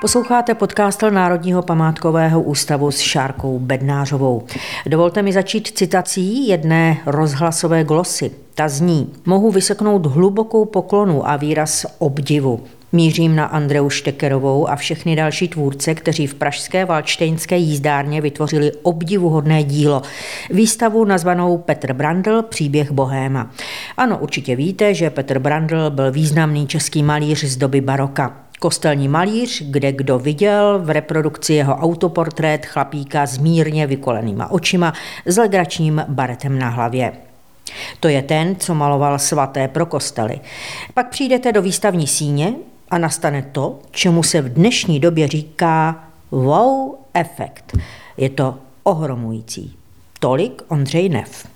Posloucháte podcast Národního památkového ústavu s Šárkou Bednářovou. Dovolte mi začít citací jedné rozhlasové glosy. Ta zní, mohu vyseknout hlubokou poklonu a výraz obdivu. Mířím na Andreu Štekerovou a všechny další tvůrce, kteří v pražské Valčtejnské jízdárně vytvořili obdivuhodné dílo. Výstavu nazvanou Petr Brandl Příběh Bohéma. Ano, určitě víte, že Petr Brandl byl významný český malíř z doby baroka. Kostelní malíř, kde kdo viděl v reprodukci jeho autoportrét chlapíka s mírně vykolenýma očima s legračním baretem na hlavě. To je ten, co maloval svaté pro kostely. Pak přijdete do výstavní síně a nastane to, čemu se v dnešní době říká wow efekt. Je to ohromující. Tolik Ondřej Nev.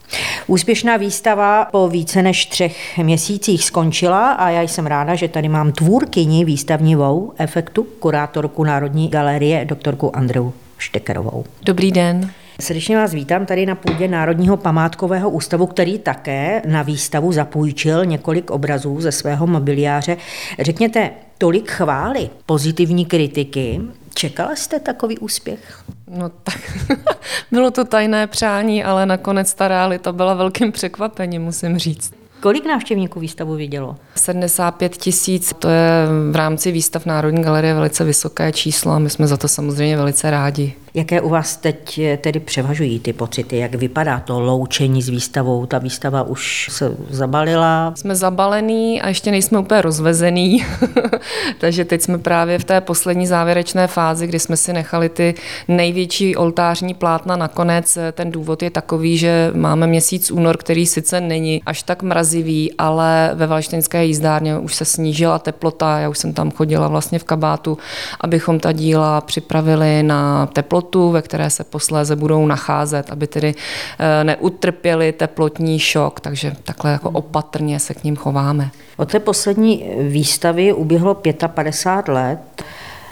Úspěšná výstava po více než třech měsících skončila a já jsem ráda, že tady mám tvůrkyni výstavní wow efektu, kurátorku Národní galerie, doktorku Andreu Štekerovou. Dobrý den. Srdečně vás vítám tady na půdě Národního památkového ústavu, který také na výstavu zapůjčil několik obrazů ze svého mobiliáře. Řekněte, tolik chvály, pozitivní kritiky. Čekala jste takový úspěch? No tak, bylo to tajné přání, ale nakonec ta realita byla velkým překvapením, musím říct. Kolik návštěvníků výstavu vidělo? 75 tisíc, to je v rámci výstav Národní galerie velice vysoké číslo a my jsme za to samozřejmě velice rádi. Jaké u vás teď tedy převažují ty pocity? Jak vypadá to loučení s výstavou? Ta výstava už se zabalila? Jsme zabalení a ještě nejsme úplně rozvezený, takže teď jsme právě v té poslední závěrečné fázi, kdy jsme si nechali ty největší oltářní plátna nakonec. Ten důvod je takový, že máme měsíc únor, který sice není až tak mrazivý, ale ve Valštinské jízdárně už se snížila teplota, já už jsem tam chodila vlastně v kabátu, abychom ta díla připravili na teplotu teplotu, ve které se posléze budou nacházet, aby tedy eh, neutrpěli teplotní šok, takže takhle jako opatrně se k ním chováme. Od té poslední výstavy uběhlo 55 let.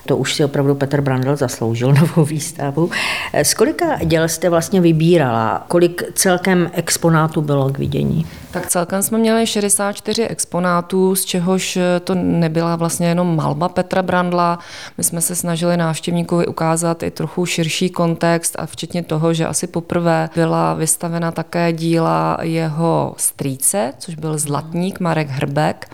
To už si opravdu Petr Brandl zasloužil novou výstavu. Z kolika děl jste vlastně vybírala? Kolik celkem exponátů bylo k vidění? Tak celkem jsme měli 64 exponátů, z čehož to nebyla vlastně jenom malba Petra Brandla. My jsme se snažili návštěvníkovi ukázat i trochu širší kontext a včetně toho, že asi poprvé byla vystavena také díla jeho strýce, což byl zlatník Marek Hrbek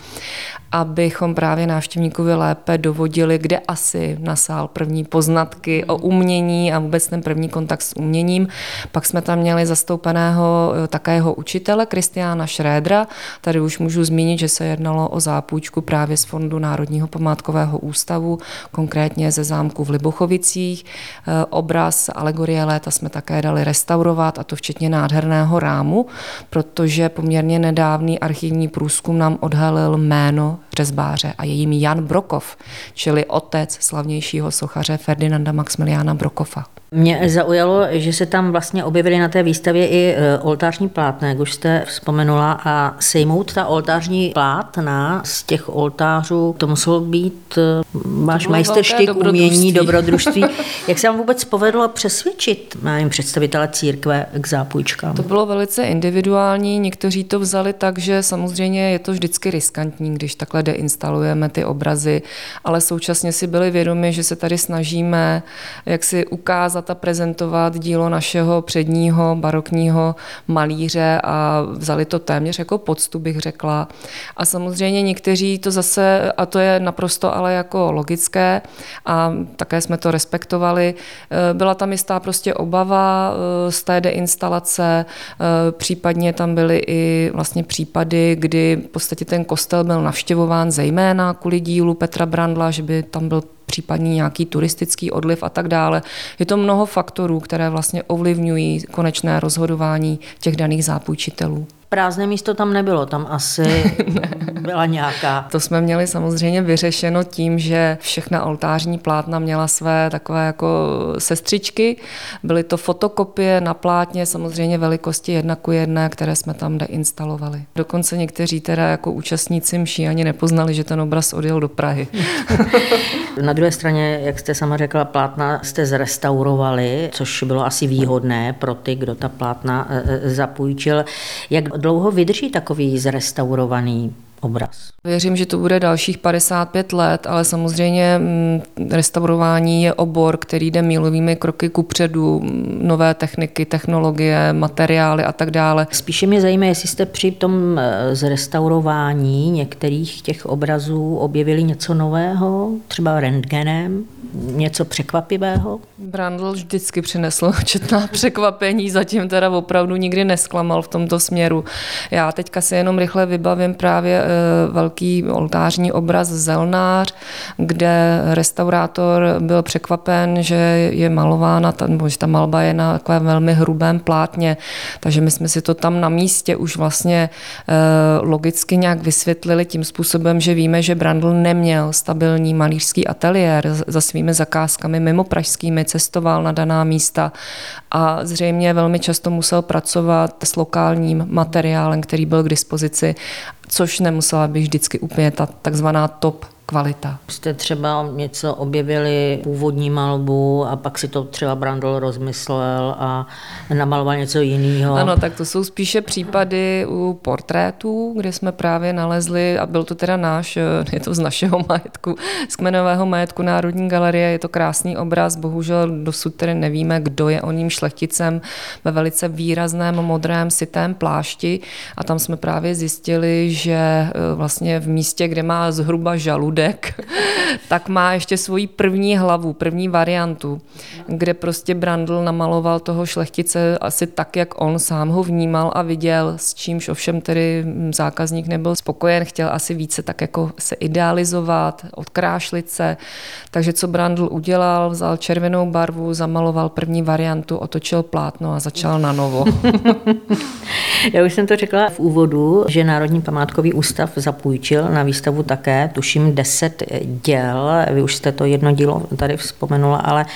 abychom právě návštěvníkovi lépe dovodili, kde asi nasál první poznatky o umění a vůbec ten první kontakt s uměním. Pak jsme tam měli zastoupeného takého učitele Kristiána Šrédra. Tady už můžu zmínit, že se jednalo o zápůjčku právě z Fondu Národního památkového ústavu, konkrétně ze zámku v Libochovicích. Eh, obraz Alegorie léta jsme také dali restaurovat, a to včetně nádherného rámu, protože poměrně nedávný archivní průzkum nám odhalil jméno řezbáře a je jim Jan Brokov, čili otec slavnějšího sochaře Ferdinanda Maximiliána Brokova. Mě zaujalo, že se tam vlastně objevily na té výstavě i e, oltářní plátna, jak už jste vzpomenula, a sejmout ta oltářní plátna z těch oltářů, to muselo být e, váš majsterštyk, umění, dobrodružství. jak se vám vůbec povedlo přesvědčit nevím, představitele církve k zápůjčkám? To bylo velice individuální, někteří to vzali tak, že samozřejmě je to vždycky riskantní, když takhle deinstalujeme ty obrazy, ale současně si byli vědomi, že se tady snažíme jak si ukázat ukázat a prezentovat dílo našeho předního barokního malíře a vzali to téměř jako poctu, bych řekla. A samozřejmě někteří to zase, a to je naprosto ale jako logické a také jsme to respektovali, eh, byla tam jistá prostě obava eh, z té deinstalace, eh, případně tam byly i vlastně případy, kdy v podstatě ten kostel byl navštěvován zejména kvůli dílu Petra Brandla, že by tam byl případně nějaký turistický odliv a tak dále. Je to mnoho faktorů, které vlastně ovlivňují konečné rozhodování těch daných zápůjčitelů. Prázdné místo tam nebylo, tam asi byla nějaká. To jsme měli samozřejmě vyřešeno tím, že všechna oltářní plátna měla své takové jako sestřičky. Byly to fotokopie na plátně, samozřejmě velikosti jedna ku jedné, které jsme tam deinstalovali. Dokonce někteří teda jako účastníci mší ani nepoznali, že ten obraz odjel do Prahy. na druhé straně, jak jste sama řekla, plátna jste zrestaurovali, což bylo asi výhodné pro ty, kdo ta plátna e, e, zapůjčil. Jak dlouho vydrží takový zrestaurovaný obraz? Věřím, že to bude dalších 55 let, ale samozřejmě mm, restaurování je obor, který jde mílovými kroky kupředu, mm, nové techniky, technologie, materiály a tak dále. Spíše mě zajímá, jestli jste při tom eh, zrestaurování některých těch obrazů objevili něco nového, třeba rentgenem, něco překvapivého? Brandl vždycky přinesl četná překvapení, zatím teda opravdu nikdy nesklamal v tomto směru. Já teďka si jenom rychle vybavím právě velký oltářní obraz Zelnář, kde restaurátor byl překvapen, že je malována, nebo že ta malba je na takovém velmi hrubém plátně, takže my jsme si to tam na místě už vlastně eh, logicky nějak vysvětlili tím způsobem, že víme, že Brandl neměl stabilní malířský ateliér. Za svými zakázkami mimo pražskými, cestoval na daná místa a zřejmě velmi často musel pracovat s lokálním materiálem, který byl k dispozici což nemusela být vždycky úplně ta takzvaná top kvalita. Jste třeba něco objevili, původní malbu a pak si to třeba Brandl rozmyslel a namaloval něco jiného. Ano, tak to jsou spíše případy u portrétů, kde jsme právě nalezli, a byl to teda náš, eh, je to z našeho majetku, z kmenového majetku Národní galerie, je to krásný obraz, bohužel dosud tedy nevíme, kdo je ním šlechticem ve velice výrazném modrém sitém plášti a tam jsme právě zjistili, že eh, vlastně v místě, kde má zhruba žalud, žaludek, tak má ještě svoji první hlavu, první variantu, kde prostě Brandl namaloval toho šlechtice asi tak, jak on sám ho vnímal a viděl, s čímž ovšem tedy zákazník nebyl spokojen, chtěl asi více tak jako se idealizovat, odkrášlit se. Takže co Brandl udělal, vzal červenou barvu, zamaloval první variantu, otočil plátno a začal na novo. Já už jsem to řekla v úvodu, že Národní památkový ústav zapůjčil na výstavu také, tuším, 10 deset děl, vy už jste to jedno dílo tady vzpomenula, ale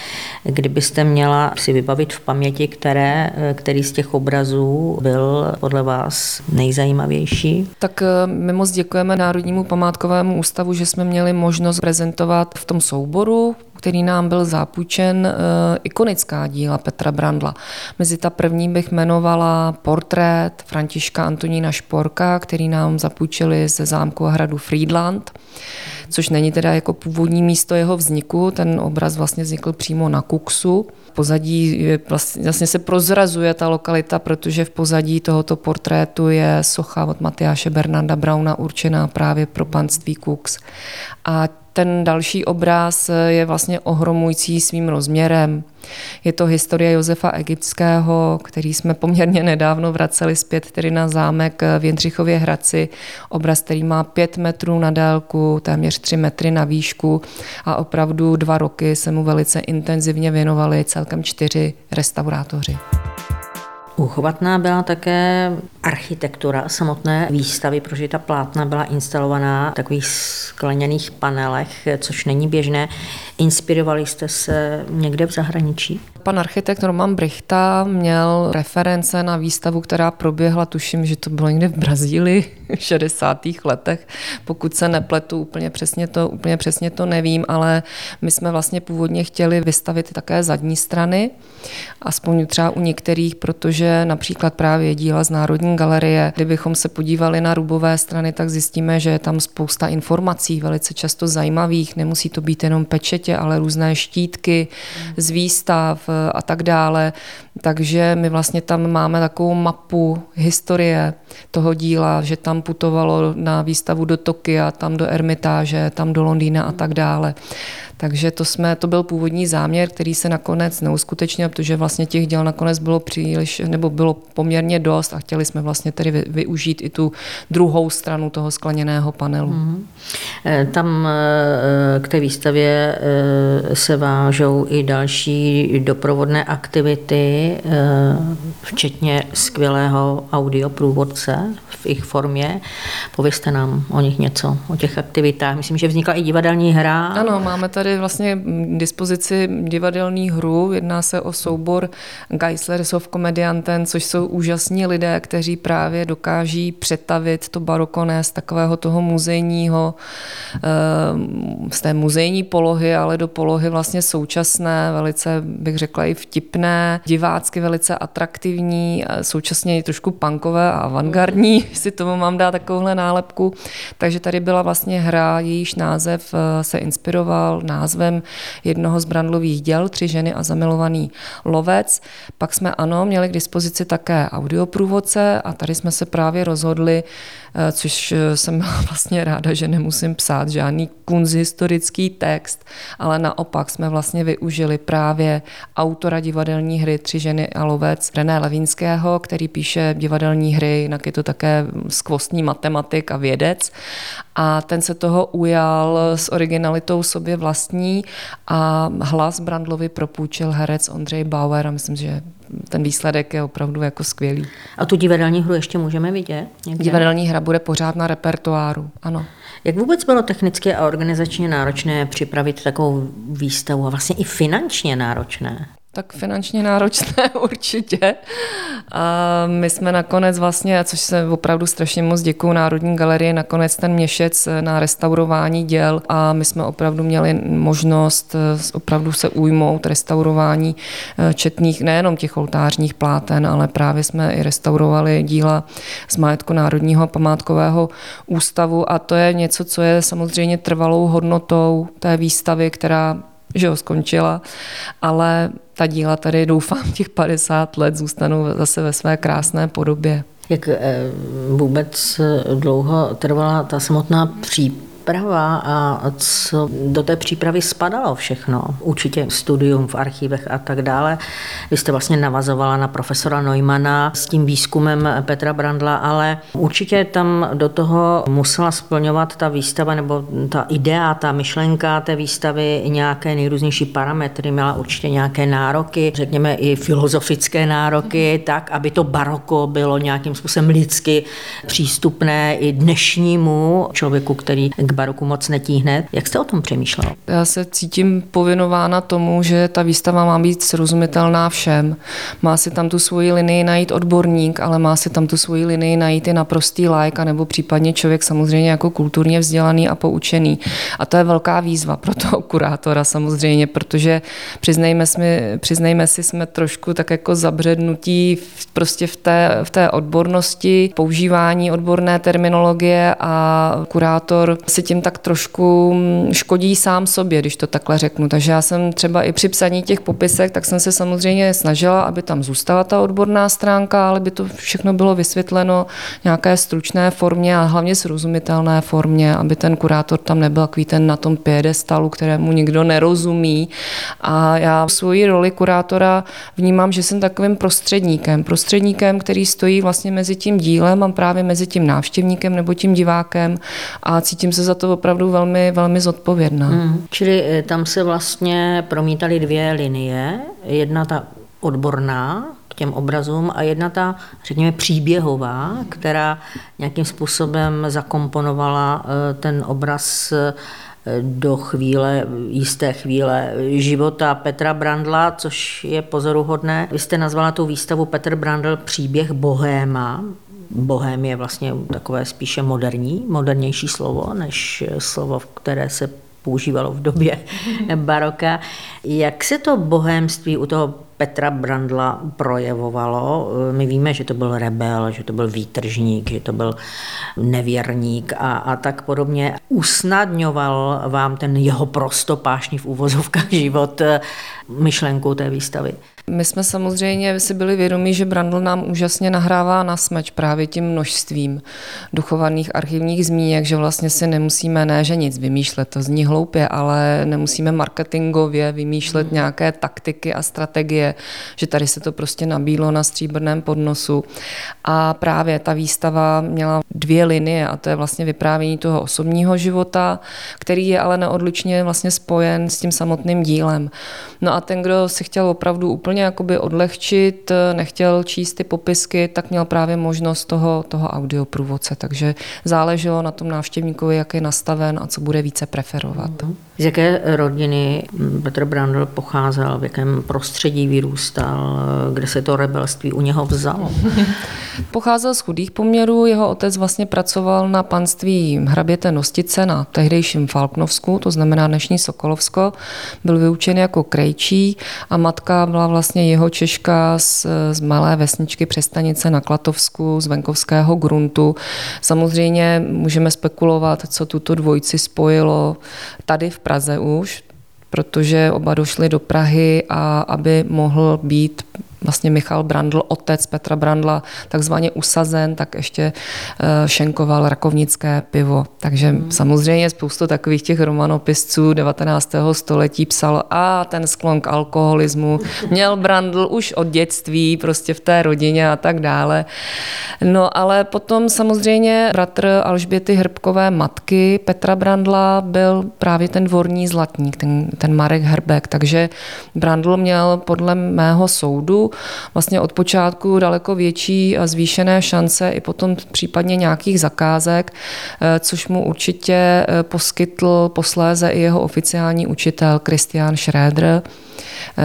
kdybyste měla si vybavit v paměti, které, který z těch obrazů byl podle vás nejzajímavější? Tak eh, my moc děkujeme Národnímu památkovému ústavu, že jsme měli možnost prezentovat v tom souboru, který nám byl zápůjčen, eh, ikonická díla Petra Brandla. Mezi ta první bych jmenovala portrét Františka Antonína Šporka, který nám zapůjčili ze zámku a hradu Friedland což není teda jako původní místo jeho vzniku. Ten obraz vlastně vznikl přímo na Kuksu. Pozadí je vlastně, vlastně se prozrazuje ta lokalita, protože v pozadí tohoto portrétu je socha od Matyáše Bernarda Brauna určená právě pro panství Kuks. A ten další obraz je vlastně ohromující svým rozměrem. Je to historie Josefa Egyptského, který jsme poměrně nedávno vraceli zpět tedy na zámek v Jindřichově Hradci. Obraz, který má pět metrů na délku, téměř tři metry na výšku a opravdu dva roky se mu velice intenzivně věnovali celkem čtyři restaurátoři. Uchovatná byla také architektura samotné výstavy, protože ta plátna byla instalovaná v takových skleněných panelech, což není běžné. Inspirovali jste se někde v zahraničí? Pan architekt Roman Brichta měl reference na výstavu, která proběhla, tuším, že to bylo někde v Brazílii v 60. letech. Pokud se nepletu, úplně přesně to, úplně přesně to nevím, ale my jsme vlastně původně chtěli vystavit také zadní strany, aspoň třeba u některých, protože například právě díla z Národní galerie, kdybychom se podívali na rubové strany, tak zjistíme, že je tam spousta informací, velice často zajímavých, nemusí to být jenom pečetě, ale různé štítky z výstav, a tak dále. Takže my vlastně tam máme takovou mapu historie toho díla, že tam putovalo na výstavu do Tokia, tam do Ermitáže, tam do Londýna a tak dále. Takže to, jsme, to byl původní záměr, který se nakonec neuskutečnil, protože vlastně těch děl nakonec bylo příliš, nebo bylo poměrně dost a chtěli jsme vlastně tedy využít i tu druhou stranu toho skleněného panelu. Mm-hmm. Tam eh, k té výstavě se vážou i další doprovodné aktivity, včetně skvělého audioprůvodce v jejich formě. Povězte nám o nich něco, o těch aktivitách. Myslím, že vznikla i divadelní hra. Ano, máme tady vlastně k dispozici divadelní hru. Jedná se o soubor Geisler's of Comedianten, což jsou úžasní lidé, kteří právě dokáží přetavit to barokoné z takového toho muzejního, eh, z té muzejní polohy, ale do polohy vlastně současné, velice bych řekla i vtipné, divácky velice atraktivní, současně i trošku punkové a avantgardní, si tomu mám dát takovouhle nálepku. Takže tady byla vlastně hra, jejíž název eh, se inspiroval názvem jednoho z Brandlových děl, Tři ženy a zamilovaný lovec. Pak jsme ano, měli k dispozici také audioprůvodce a tady jsme se právě rozhodli, což eh, jsem vlastně ráda, že nemusím psát žádný kunzhistorický text, ale naopak jsme vlastně využili právě autora divadelní hry Tři ženy a lovec René Levínského, který píše divadelní hry, jinak je to také skvostní matematik a vědec. A ten se toho ujal s originalitou sobě vlastní a hlas Brandlovi propůjčil herec Ondřej Bauer a myslím, že ten výsledek je opravdu jako skvělý. A tu divadelní hru ještě můžeme vidět? Někde? Divadelní hra bude pořád na repertoáru, ano. Jak vůbec bylo technicky a organizačně náročné připravit takovou výstavu a vlastně i finančně náročné? Tak finančně náročné určitě. A my jsme nakonec vlastně, což se opravdu strašně moc děkuju Národní galerii, nakonec ten měšec na restaurování děl a my jsme opravdu měli možnost eh, opravdu se ujmout restaurování eh, četných, nejenom těch oltářních pláten, ale právě jsme i restaurovali díla z majetku Národního památkového ústavu a to je něco, co je samozřejmě trvalou hodnotou té výstavy, která že ho skončila, ale ta díla tady doufám těch 50 let zůstanou zase ve své krásné podobě. Jak eh, vůbec dlouho trvala ta samotná příprava? Příprava a co do té přípravy spadalo všechno. Určitě studium v archívech a tak dále. Vy jste vlastně navazovala na profesora Neumana s tím výzkumem Petra Brandla, ale určitě tam do toho musela splňovat ta výstava nebo ta idea, ta myšlenka té výstavy nějaké nejrůznější parametry, měla určitě nějaké nároky, řekněme i filozofické nároky, tak, aby to baroko bylo nějakým způsobem lidsky přístupné i dnešnímu člověku, který k baroku moc netíhne. Jak jste o tom přemýšlel? Já se cítím povinována tomu, že ta výstava má být srozumitelná všem. Má si tam tu svoji linii najít odborník, ale má si tam tu svoji linii najít i naprostý like, nebo případně člověk samozřejmě jako kulturně vzdělaný a poučený. A to je velká výzva pro toho kurátora samozřejmě, protože přiznejme, si, přiznejme si, jsme trošku tak jako zabřednutí v, prostě v té, v té odbornosti, používání odborné terminologie a kurátor si si tím tak trošku mm, škodí sám sobě, když to takhle řeknu. Takže já jsem třeba i při psaní těch popisek, tak jsem se samozřejmě snažila, aby tam zůstala ta odborná stránka, ale by to všechno bylo vysvětleno nějaké stručné formě a hlavně srozumitelné formě, aby ten kurátor tam nebyl takový ten na tom piedestalu, kterému nikdo nerozumí. A já svoji roli kurátora vnímám, že jsem takovým prostředníkem. Prostředníkem, který stojí vlastně mezi tím dílem a právě mezi tím návštěvníkem nebo tím divákem a cítím se za to opravdu velmi, velmi zodpovědná. Hmm. Čili eh, tam se vlastně promítaly dvě linie. Jedna ta odborná k těm obrazům a jedna ta, řekněme, příběhová, která nějakým způsobem zakomponovala eh, ten obraz eh, do chvíle, jisté chvíle života Petra Brandla, což je pozoruhodné. Vy jste nazvala tu výstavu Petr Brandl příběh Bohéma. Bohem je vlastně takové spíše moderní, modernější slovo, než slovo, které se používalo v době baroka. Jak se to bohémství u toho Petra Brandla projevovalo? My víme, že to byl rebel, že to byl výtržník, že to byl nevěrník a, a tak podobně. Usnadňoval vám ten jeho prostopášný v úvozovkách život myšlenkou té výstavy? My jsme samozřejmě si byli vědomí, že Brandl nám úžasně nahrává na smeč právě tím množstvím duchovaných archivních zmínek, že vlastně si nemusíme, ne, že nic vymýšlet, to zní hloupě, ale nemusíme marketingově vymýšlet mm. nějaké taktiky a strategie, že tady se to prostě nabílo na stříbrném podnosu. A právě ta výstava měla dvě linie a to je vlastně vyprávění toho osobního života, který je ale neodlučně vlastně spojen s tím samotným dílem. No a ten, kdo si chtěl opravdu úplně jakoby odlehčit, nechtěl číst ty popisky, tak měl právě možnost toho, toho audioprůvodce, takže záleželo na tom návštěvníkovi, jak je nastaven a co bude více preferovat. Z jaké rodiny Petr Brandl pocházel, v jakém prostředí vyrůstal, kde se to rebelství u něho vzalo? Pocházel z chudých poměrů, jeho otec vlastně pracoval na panství hraběte Nostice na tehdejším Falknovsku, to znamená dnešní Sokolovsko, byl vyučen jako krejčí a matka byla vlastně jeho Češka z, z malé vesničky Přestanice na Klatovsku, z venkovského gruntu. Samozřejmě můžeme spekulovat, co tuto dvojici spojilo tady v Praze už, protože oba došli do Prahy a aby mohl být vlastně Michal Brandl, otec Petra Brandla, takzvaně usazen, tak ještě eh, šenkoval rakovnické pivo. Takže hmm. samozřejmě spoustu takových těch romanopisců 19. století psal a ten sklon k alkoholismu měl Brandl už od dětství, prostě v té rodině a tak dále. No ale potom samozřejmě bratr Alžběty Hrbkové matky Petra Brandla byl právě ten dvorní zlatník, ten, ten Marek Hrbek, takže Brandl měl podle mého soudu vlastně od počátku daleko větší a zvýšené šance i potom případně nějakých zakázek, eh, což mu určitě eh, poskytl posléze i jeho oficiální učitel Christian Schroeder, Eh,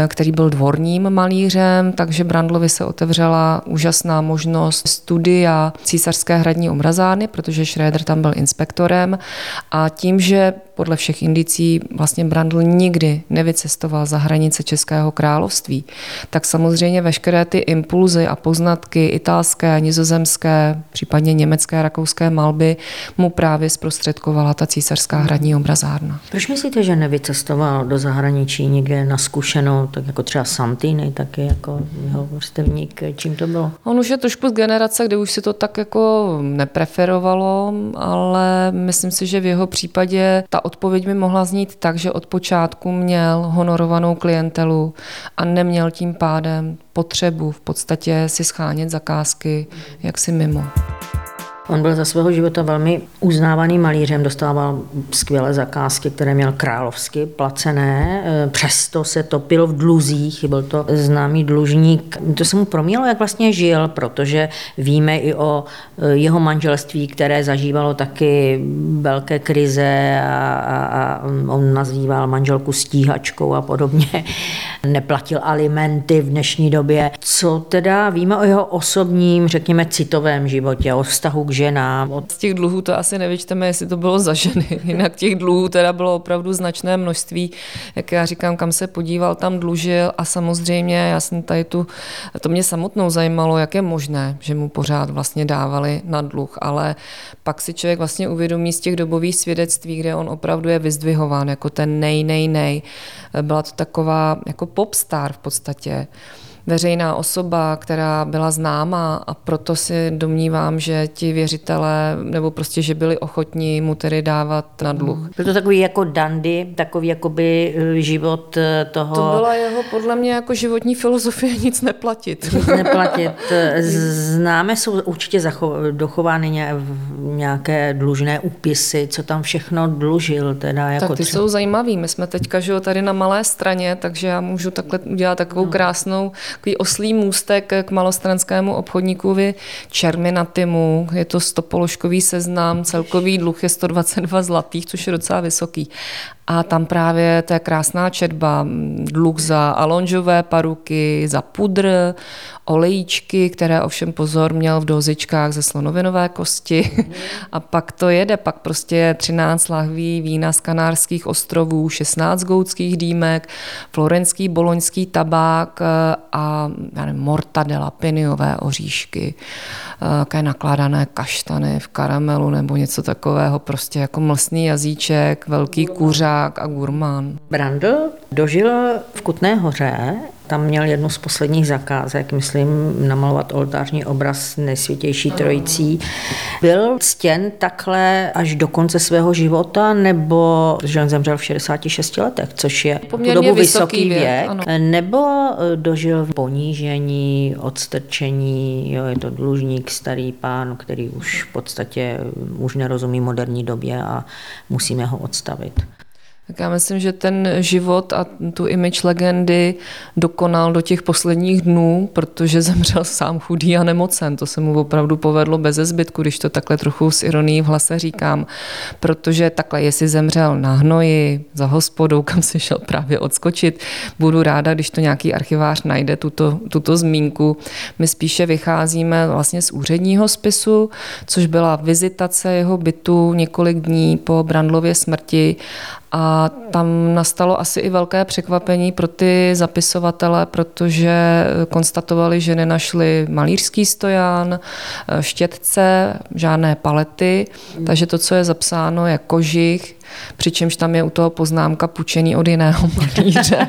který byl dvorním malířem, takže Brandlovi se otevřela úžasná možnost studia císařské hradní obrazárny, protože Schroeder tam byl inspektorem a tím, že podle všech indicí vlastně Brandl nikdy nevycestoval za hranice Českého království, tak samozřejmě veškeré ty impulzy a poznatky italské, nizozemské, případně německé, rakouské malby mu právě zprostředkovala ta císařská hradní obrazárna. Proč myslíte, že nevycestoval do zahraničí nikde na zkušenou tak jako třeba Santini, taky jako jeho vrstevník, čím to bylo? On už je trošku z generace, kde už si to tak jako nepreferovalo, ale myslím si, že v jeho případě ta odpověď by mohla znít tak, že od počátku měl honorovanou klientelu a neměl tím pádem potřebu v podstatě si schánět zakázky jaksi mimo. On byl za svého života velmi uznávaným malířem, dostával skvělé zakázky, které měl královsky placené, e, přesto se topil v dluzích, byl to známý dlužník. To se mu promělo, jak vlastně žil, protože víme i o e, jeho manželství, které zažívalo taky velké krize a, a, a on nazýval manželku stíhačkou a podobně. Neplatil alimenty v dnešní době. Co teda víme o jeho osobním, řekněme, citovém životě, o vztahu k ženám. Z těch dluhů to asi nevyčteme, jestli to bylo za ženy. Jinak těch dluhů teda bylo opravdu značné množství. Jak já říkám, kam se podíval, tam dlužil a samozřejmě já jsem tady tu, to mě samotnou zajímalo, jak je možné, že mu pořád vlastně dávali na dluh, ale pak si člověk vlastně uvědomí z těch dobových svědectví, kde on opravdu je vyzdvihován jako ten nej, nej, nej. Byla to taková jako popstar v podstatě veřejná osoba, která byla známá a proto si domnívám, že ti věřitelé, nebo prostě, že byli ochotní mu tedy dávat na dluh. Byl to takový jako dandy, takový jakoby eh, život eh, toho... To byla jeho podle mě jako životní filozofie nic neplatit. Nic neplatit. Známe, jsou určitě dochovány nějaké dlužné úpisy, co tam všechno dlužil. Teda jako tak ty třeba... jsou zajímavý. My jsme teďka že tady na malé straně, takže já můžu takhle udělat takovou no. krásnou takový oslý můstek k malostranskému obchodníkovi Čerminatimu. Je to stopoložkový seznam, celkový dluh je 122 zlatých, což je docela vysoký. A tam právě je krásná četba, dluh za alonžové paruky, za pudr, olejíčky, které ovšem pozor měl v dozičkách ze slonovinové kosti. A pak to jede, pak prostě je 13 lahví vína z Kanárských ostrovů, 16 goutských dýmek, florenský boloňský tabák eh, já nevím, mortadela, piniové oříšky, také nakládané kaštany v karamelu nebo něco takového, prostě jako mlsný jazyček, velký kuřák a gurmán. Brandl dožil v Kutné hoře Tam měl jednu z posledních zakázek, myslím, namalovat oltářní obraz nejsvětější trojicí. Byl stěn takhle až do konce svého života, nebo že on zemřel v 66 letech, což je Poměrně dobu vysoký vysoký věk, věk, ano. nebo dožil v ponížení, odstrčení, jo, je to dlužník, starý pán, který už v podstatě už nerozumí moderní době a musíme ho odstavit. Tak já myslím, že ten život a tu image legendy dokonal do těch posledních dnů, protože zemřel sám chudý a nemocen. To se mu opravdu povedlo bez zbytku, když to takhle trochu s ironií v hlase říkám. Protože takhle, jestli zemřel na hnoji, za hospodou, kam si šel právě odskočit, budu ráda, když to nějaký archivář najde, tuto, tuto zmínku. My spíše vycházíme vlastně z úředního spisu, což byla vizitace jeho bytu několik dní po Brandlově smrti a tam nastalo asi i velké překvapení pro ty zapisovatele, protože konstatovali, že nenašli malířský stojan, štětce, žádné palety, takže to, co je zapsáno, je kožich, přičemž tam je u toho poznámka půjčený od jiného malíře.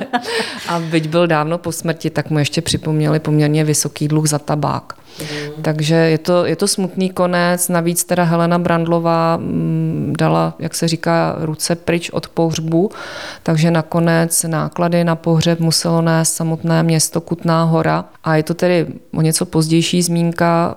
A byť byl dávno po smrti, tak mu ještě připomněli poměrně vysoký dluh za tabák. Mm. Takže je to, je to smutný konec. Navíc teda Helena Brandlová mm, dala, jak se říká, ruce pryč od pohřbu, takže nakonec náklady na pohřeb muselo nést samotné město Kutná hora. A je to tedy o něco pozdější zmínka,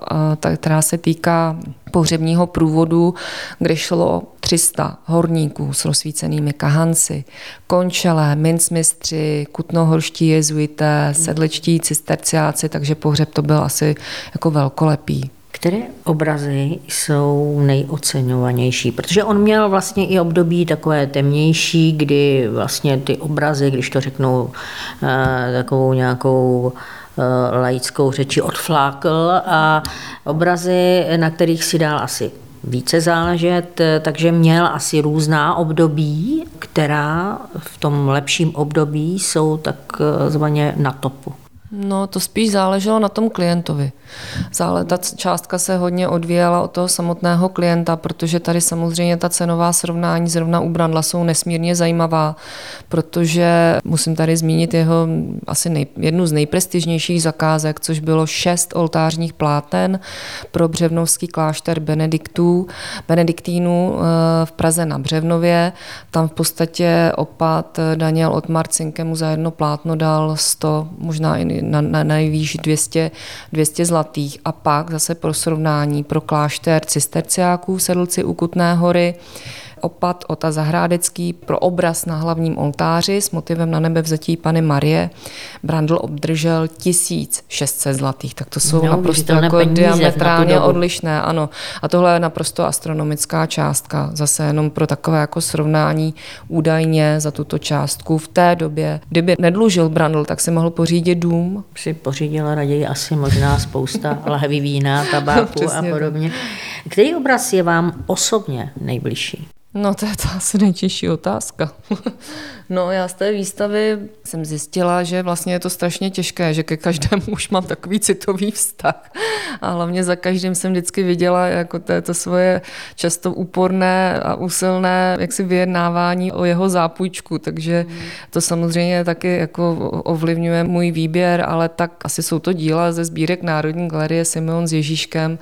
která se týká pohřebního průvodu, kde šlo 300 horníků s rozsvícenými kahanci, končelé, mincmistři, kutnohorští jezuité, sedlečtí cisterciáci, takže pohřeb to byl asi jako velkolepý. Které obrazy jsou nejoceňovanější? Protože on měl vlastně i období takové temnější, kdy vlastně ty obrazy, když to řeknou eh, takovou nějakou laickou řeči odflákl a obrazy, na kterých si dal asi více záležet, takže měl asi různá období, která v tom lepším období jsou takzvaně na topu. No, to spíš záleželo na tom klientovi. Zále, ta částka se hodně odvíjela od toho samotného klienta, protože tady samozřejmě ta cenová srovnání zrovna u Brandla jsou nesmírně zajímavá, protože musím tady zmínit jeho asi nej, jednu z nejprestižnějších zakázek, což bylo šest oltářních pláten pro Břevnovský klášter Benediktů, Benediktínů eh, v Praze na Břevnově. Tam v podstatě opat Daniel od Marcinkemu za jedno plátno dal 100, možná i na, na nejvýš 200, 200 zlatých a pak zase pro srovnání pro klášter cisterciáků v Sedlci u Kutné hory opat Ota Zahrádecký pro obraz na hlavním oltáři s motivem na nebe vzetí Pany Marie. Brandl obdržel 1600 zlatých, tak to jsou no, naprosto jako diametrálně odlišné, ano. A tohle je naprosto astronomická částka, zase jenom pro takové jako srovnání údajně za tuto částku v té době. Kdyby nedlužil Brandl, tak si mohl pořídit dům. Si pořídila raději asi možná spousta lahví vína, tabáku a podobně. Který obraz je vám osobně nejbližší? No to je to asi nejtěžší otázka. no já z té výstavy jsem zjistila, že vlastně je to strašně těžké, že ke každému už mám takový citový vztah. A hlavně za každým jsem vždycky viděla jako to svoje často úporné a úsilné jaksi vyjednávání o jeho zápůjčku, takže to samozřejmě taky jako ovlivňuje můj výběr, ale tak asi jsou to díla ze sbírek Národní galerie Simeon s Ježíškem,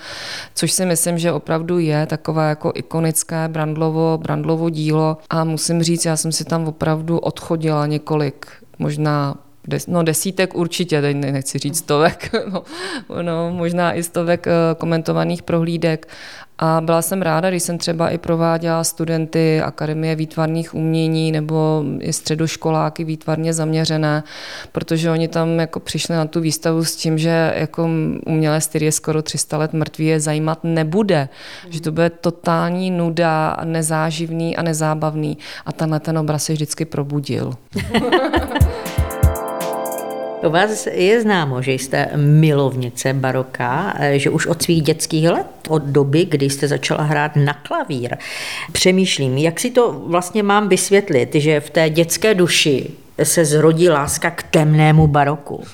což si myslím, že opravdu je takové jako ikonické Brandlovo Brandlovo dílo a musím říct, já jsem si tam opravdu odchodila několik, možná des, no desítek určitě, teď nechci říct stovek, no, no, možná i stovek eh, komentovaných prohlídek. A byla jsem ráda, když jsem třeba i prováděla studenty Akademie výtvarných umění nebo i středoškoláky výtvarně zaměřené, protože oni tam jako přišli na tu výstavu s tím, že jako umělé styl je skoro 300 let mrtvý, je zajímat nebude, mm. že to bude totální nuda, nezáživný a nezábavný. A tenhle ten obraz se vždycky probudil. O vás je známo, že jste milovnice baroka, že už od svých dětských let, od doby, kdy jste začala hrát na klavír. Přemýšlím, jak si to vlastně mám vysvětlit, že v té dětské duši se zrodí láska k temnému baroku?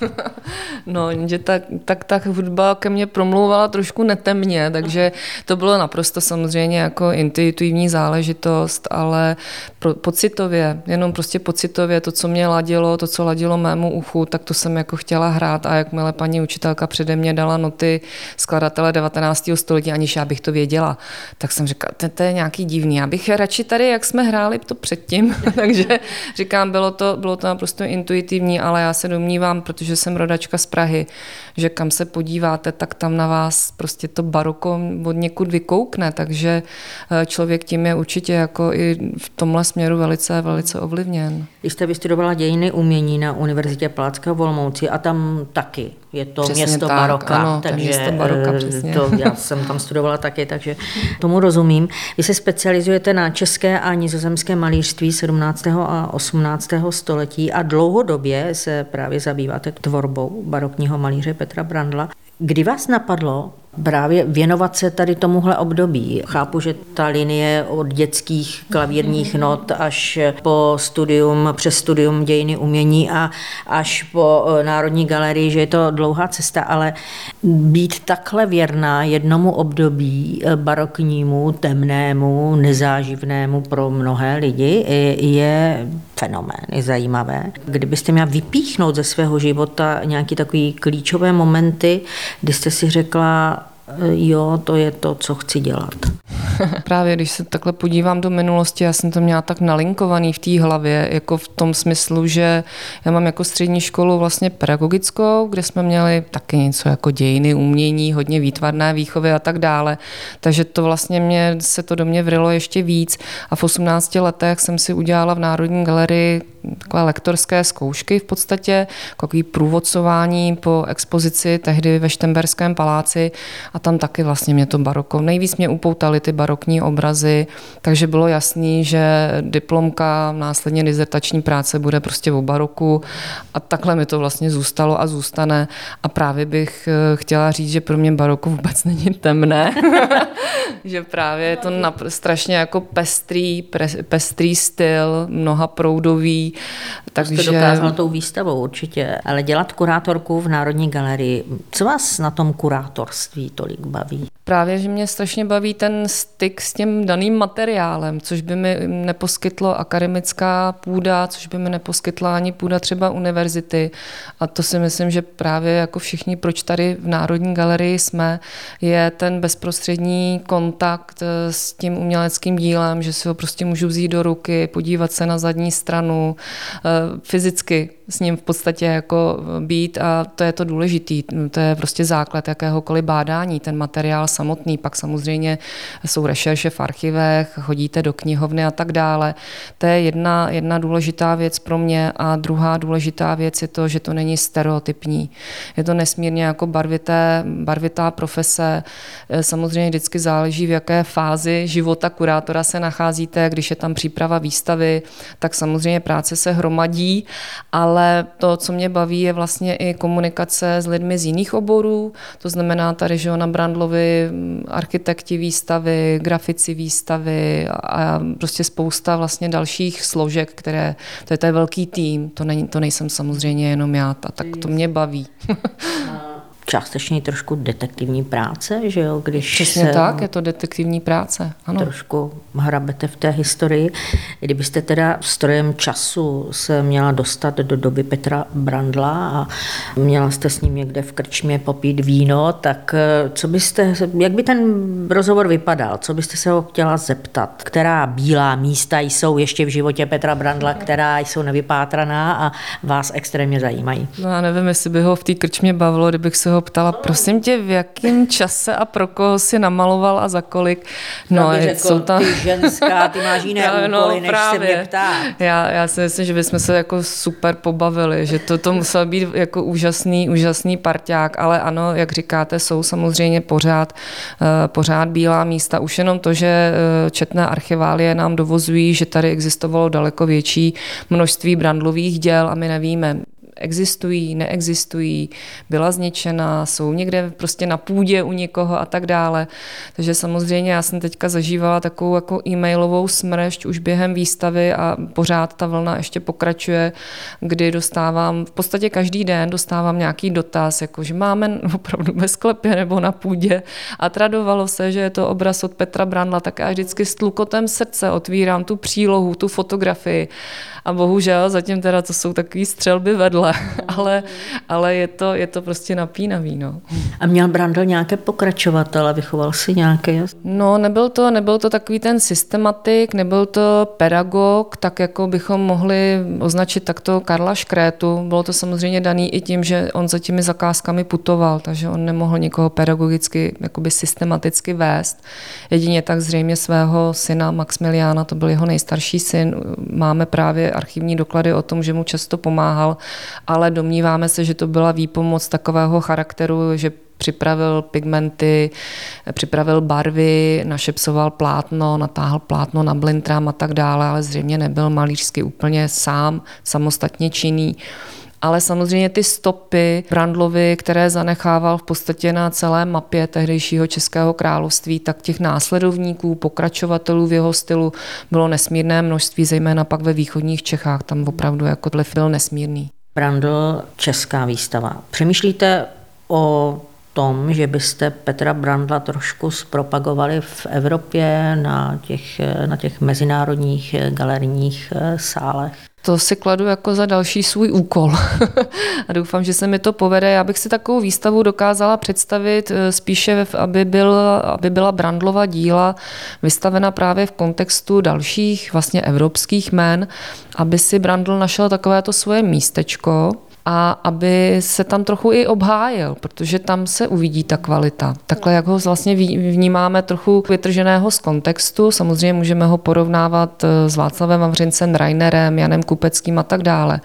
No, že tak, tak ta hudba ke mně promlouvala trošku netemně, takže to bylo naprosto samozřejmě jako intuitivní záležitost, ale pro, pocitově, jenom prostě pocitově, to, co mě ladilo, to, co ladilo mému uchu, tak to jsem jako chtěla hrát a jakmile paní učitelka přede mě dala noty skladatele 19. století, aniž já bych to věděla, tak jsem říkala, to, je nějaký divný, já bych radši tady, jak jsme hráli to předtím, takže říkám, bylo to, bylo to naprosto intuitivní, ale já se domnívám, protože jsem rodačka z Prahy, že kam se podíváte, tak tam na vás prostě to baroko od někud vykoukne, takže eh, člověk tím je určitě jako i v tomhle směru velice, velice ovlivněn. Když jste vystudovala dějiny umění na Univerzitě Palackého Volmouci a tam taky je to přesně město tak, baroka, ano, takže město baroka, eh, přesně. to já jsem tam studovala taky, takže tomu rozumím. Vy se specializujete na české a nizozemské malířství 17. a 18. století a dlouhodobě se právě zabýváte tvorbou barokního malíře Petra Brandla. Kdy vás napadlo právě věnovat se tady tomuhle období. Chápu, že ta linie od dětských klavírních not až po studium, přes studium dějiny umění a až po eh, Národní galerii, že je to dlouhá cesta, ale být takhle věrná jednomu období eh, baroknímu, temnému, nezáživnému pro mnohé lidi je fenomén, je zajímavé. Kdybyste měla vypíchnout ze svého života nějaký takový klíčové momenty, kdy jste si řekla, jo, to je to, co chci dělat. Právě když se takhle podívám do minulosti, já jsem to měla tak nalinkovaný v té hlavě, jako v tom smyslu, že já mám jako střední školu vlastně pedagogickou, kde jsme měli taky něco jako dějiny, umění, hodně výtvarné výchovy a tak dále. Takže to vlastně mě, se to do mě vrilo ještě víc. A v 18 letech jsem si udělala v Národní galerii takové lektorské zkoušky v podstatě, takový průvodcování po expozici tehdy ve Štemberském paláci a tam taky vlastně mě to baroko. Nejvíc mě upoutaly ty barokní obrazy, takže bylo jasný, že diplomka, následně dizertační práce bude prostě o baroku a takhle mi to vlastně zůstalo a zůstane. A právě bych eh, chtěla říct, že pro mě baroko vůbec není temné, že právě je to napr- strašně jako pestrý, pre- pestrý styl, mnoha proudový, takže... To jste dokázal tou výstavou určitě, ale dělat kurátorku v Národní galerii, co vás na tom kurátorství tolik baví? Právě, že mě strašně baví ten styk s tím daným materiálem, což by mi neposkytlo akademická půda, což by mi neposkytla ani půda třeba univerzity. A to si myslím, že právě jako všichni, proč tady v Národní galerii jsme, je ten bezprostřední kontakt eh, s tím uměleckým dílem, že si ho prostě můžu vzít do ruky, podívat se na zadní stranu, fyzicky s ním v podstatě jako být a to je to důležitý. To je prostě základ jakéhokoliv bádání, ten materiál samotný. Pak samozřejmě jsou rešerše v archivech, chodíte do knihovny a tak dále. To je jedna, jedna důležitá věc pro mě a druhá důležitá věc je to, že to není stereotypní. Je to nesmírně jako barvité, barvitá profese. Samozřejmě vždycky záleží, v jaké fázi života kurátora se nacházíte. Když je tam příprava výstavy, tak samozřejmě práce se hromadí, ale to, co mě baví, je vlastně i komunikace s lidmi z jiných oborů. To znamená tady, že na Brandlovi architekti výstavy, grafici výstavy a prostě spousta vlastně dalších složek, které, to je, to je velký tým, to, není, to nejsem samozřejmě jenom já, a tak to mě baví. částečně trošku detektivní práce, že jo? Když Přesně se tak, je to detektivní práce, ano. Trošku hrabete v té historii. Kdybyste teda strojem času se měla dostat do doby Petra Brandla a měla jste s ním někde v krčmě popít víno, tak eh, co byste, jak by ten rozhovor vypadal? Co byste se ho chtěla zeptat? Která bílá místa jsou ještě v životě Petra Brandla, která jsou nevypátraná a vás extrémně zajímají? No já nevím, jestli by ho v té krčmě bavilo, kdybych se ho ho ptala, prosím tě, v jakém čase a pro koho si namaloval a za kolik. No, řekl, jsou tam... ty ženská, ty máš jiné no, úkoly, než právě. se mě ptát. Já, já si myslím, že bychom se jako super pobavili, že to, to musel být jako úžasný, úžasný parťák, ale ano, jak říkáte, jsou samozřejmě pořád, uh, pořád bílá místa. Už jenom to, že uh, četné archiválie nám dovozují, že tady existovalo daleko větší množství brandlových děl a my nevíme existují, neexistují, byla zničena, jsou někde prostě na půdě u někoho a tak dále. Takže samozřejmě já jsem teďka zažívala takovou jako e-mailovou smršť už během výstavy a pořád ta vlna ještě pokračuje, kdy dostávám, v podstatě každý den dostávám nějaký dotaz, jako že máme opravdu ve sklepě nebo na půdě a tradovalo se, že je to obraz od Petra Brandla, tak já vždycky s tlukotem srdce otvírám tu přílohu, tu fotografii a bohužel zatím teda to jsou takové střelby vedle, ale, ale je, to, je to prostě napínavý. No. A měl Brandl nějaké pokračovatele, vychoval si nějaké? No, nebyl to, nebyl to takový ten systematik, nebyl to pedagog, tak jako bychom mohli označit takto Karla Škrétu. Bylo to samozřejmě daný i tím, že on za těmi zakázkami putoval, takže on nemohl někoho pedagogicky, jakoby systematicky vést. Jedině tak zřejmě svého syna Maximiliána, to byl jeho nejstarší syn, máme právě archivní doklady o tom, že mu často pomáhal, ale domníváme se, že to byla výpomoc takového charakteru, že připravil pigmenty, připravil barvy, našepsoval plátno, natáhl plátno na blintram a tak dále, ale zřejmě nebyl malířsky úplně sám, samostatně činný ale samozřejmě ty stopy Brandlovi, které zanechával v podstatě na celé mapě tehdejšího Českého království, tak těch následovníků, pokračovatelů v jeho stylu bylo nesmírné množství, zejména pak ve východních Čechách, tam opravdu jako byl nesmírný. Brandl, Česká výstava. Přemýšlíte o tom, že byste Petra Brandla trošku zpropagovali v Evropě na těch, na těch mezinárodních galerijních sálech? To si kladu jako za další svůj úkol. a doufám, že se mi to povede. Já bych si takovou výstavu dokázala představit eh, spíše, aby, byl, aby byla Brandlova díla vystavena právě v kontextu dalších vlastně evropských men, aby si Brandl našel takovéto svoje místečko, a aby se tam trochu i obhájil, protože tam se uvidí ta kvalita. Takhle, jak ho vlastně vnímáme trochu vytrženého z kontextu, samozřejmě můžeme ho porovnávat eh, s Václavem Vavřincem, Rainerem, Janem Kupeckým a tak dále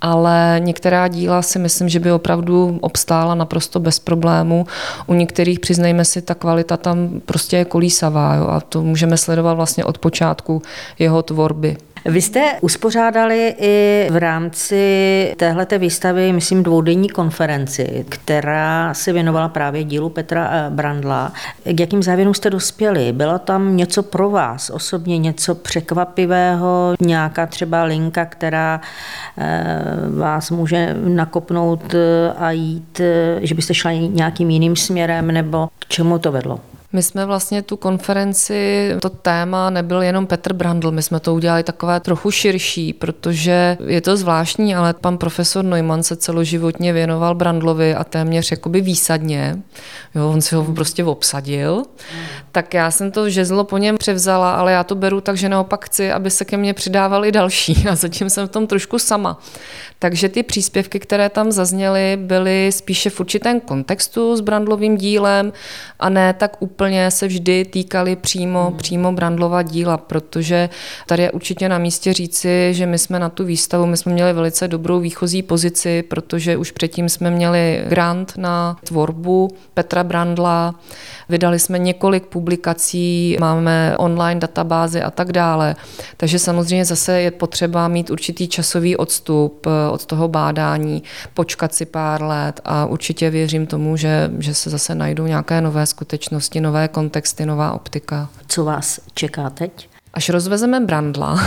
ale některá díla si myslím, že by opravdu obstála naprosto bez problému. U některých, přiznejme si, ta kvalita tam prostě je kolísavá jo, a to můžeme sledovat vlastně od počátku jeho tvorby. Vy jste uspořádali i v rámci téhleté výstavy, myslím, dvoudenní konferenci, která se věnovala právě dílu Petra eh, Brandla. K jakým závěrům jste dospěli? Bylo tam něco pro vás osobně, něco překvapivého, nějaká třeba linka, která eh, vás může nakopnout eh, a jít, že byste šli nějakým jiným směrem, nebo k čemu to vedlo? My jsme vlastně tu konferenci, to téma nebyl jenom Petr Brandl, my jsme to udělali takové trochu širší, protože je to zvláštní, ale pan profesor Neumann se celoživotně věnoval Brandlovi a téměř jakoby výsadně. Jo, on si ho prostě obsadil. Tak já jsem to žezlo po něm převzala, ale já to beru tak, že naopak chci, aby se ke mně přidávali další a zatím jsem v tom trošku sama. Takže ty příspěvky, které tam zazněly, byly spíše v určitém kontextu s Brandlovým dílem a ne tak úplně se vždy týkaly přímo, hmm. přímo Brandlova díla, protože tady je určitě na místě říci, že my jsme na tu výstavu, my jsme měli velice dobrou výchozí pozici, protože už předtím jsme měli grant na tvorbu Petra Brandla, vydali jsme několik publikací, máme online databázy a tak dále. Takže samozřejmě zase je potřeba mít určitý časový odstup od toho bádání, počkat si pár let a určitě věřím tomu, že, že se zase najdou nějaké nové skutečnosti, nové kontexty, nová optika. Co vás čeká teď? Až rozvezeme Brandla,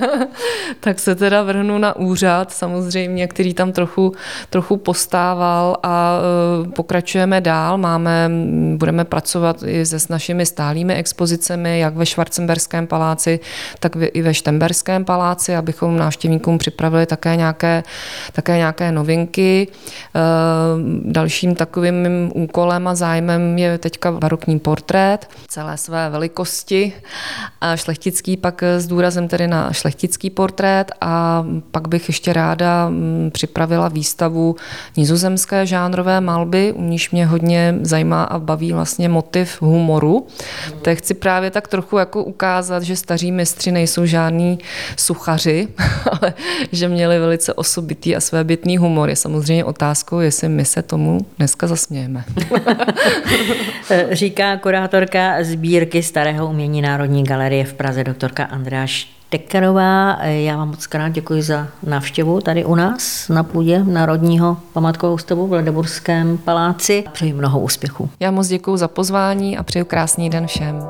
tak se teda vrhnu na úřad samozřejmě, který tam trochu, trochu postával a e, pokračujeme dál. Máme, budeme pracovat i se s našimi stálými expozicemi, jak ve Švarcemberském paláci, tak i ve Štemberském paláci, abychom návštěvníkům připravili také nějaké, také nějaké novinky. E, dalším takovým úkolem a zájmem je teďka barokní portrét celé své velikosti a šlechtický, pak s důrazem tedy na šlechtický portrét a pak bych ještě ráda mm, připravila výstavu nizozemské žánrové malby, u níž mě hodně zajímá a baví vlastně motiv humoru. Tak chci právě tak trochu jako ukázat, že staří mistři nejsou žádní suchaři, ale že měli velice osobitý a svébytný humor. Je samozřejmě otázkou, jestli my se tomu dneska zasmějeme. Říká kurátorka sbírky Starého umění Národní galerie v Praze, doktorka Andrea Dekkerová. Já vám moc krát děkuji za návštěvu tady u nás na půdě Národního památkového ústavu v Ledeburském paláci. Přeji mnoho úspěchů. Já moc děkuji za pozvání a přeju krásný den všem.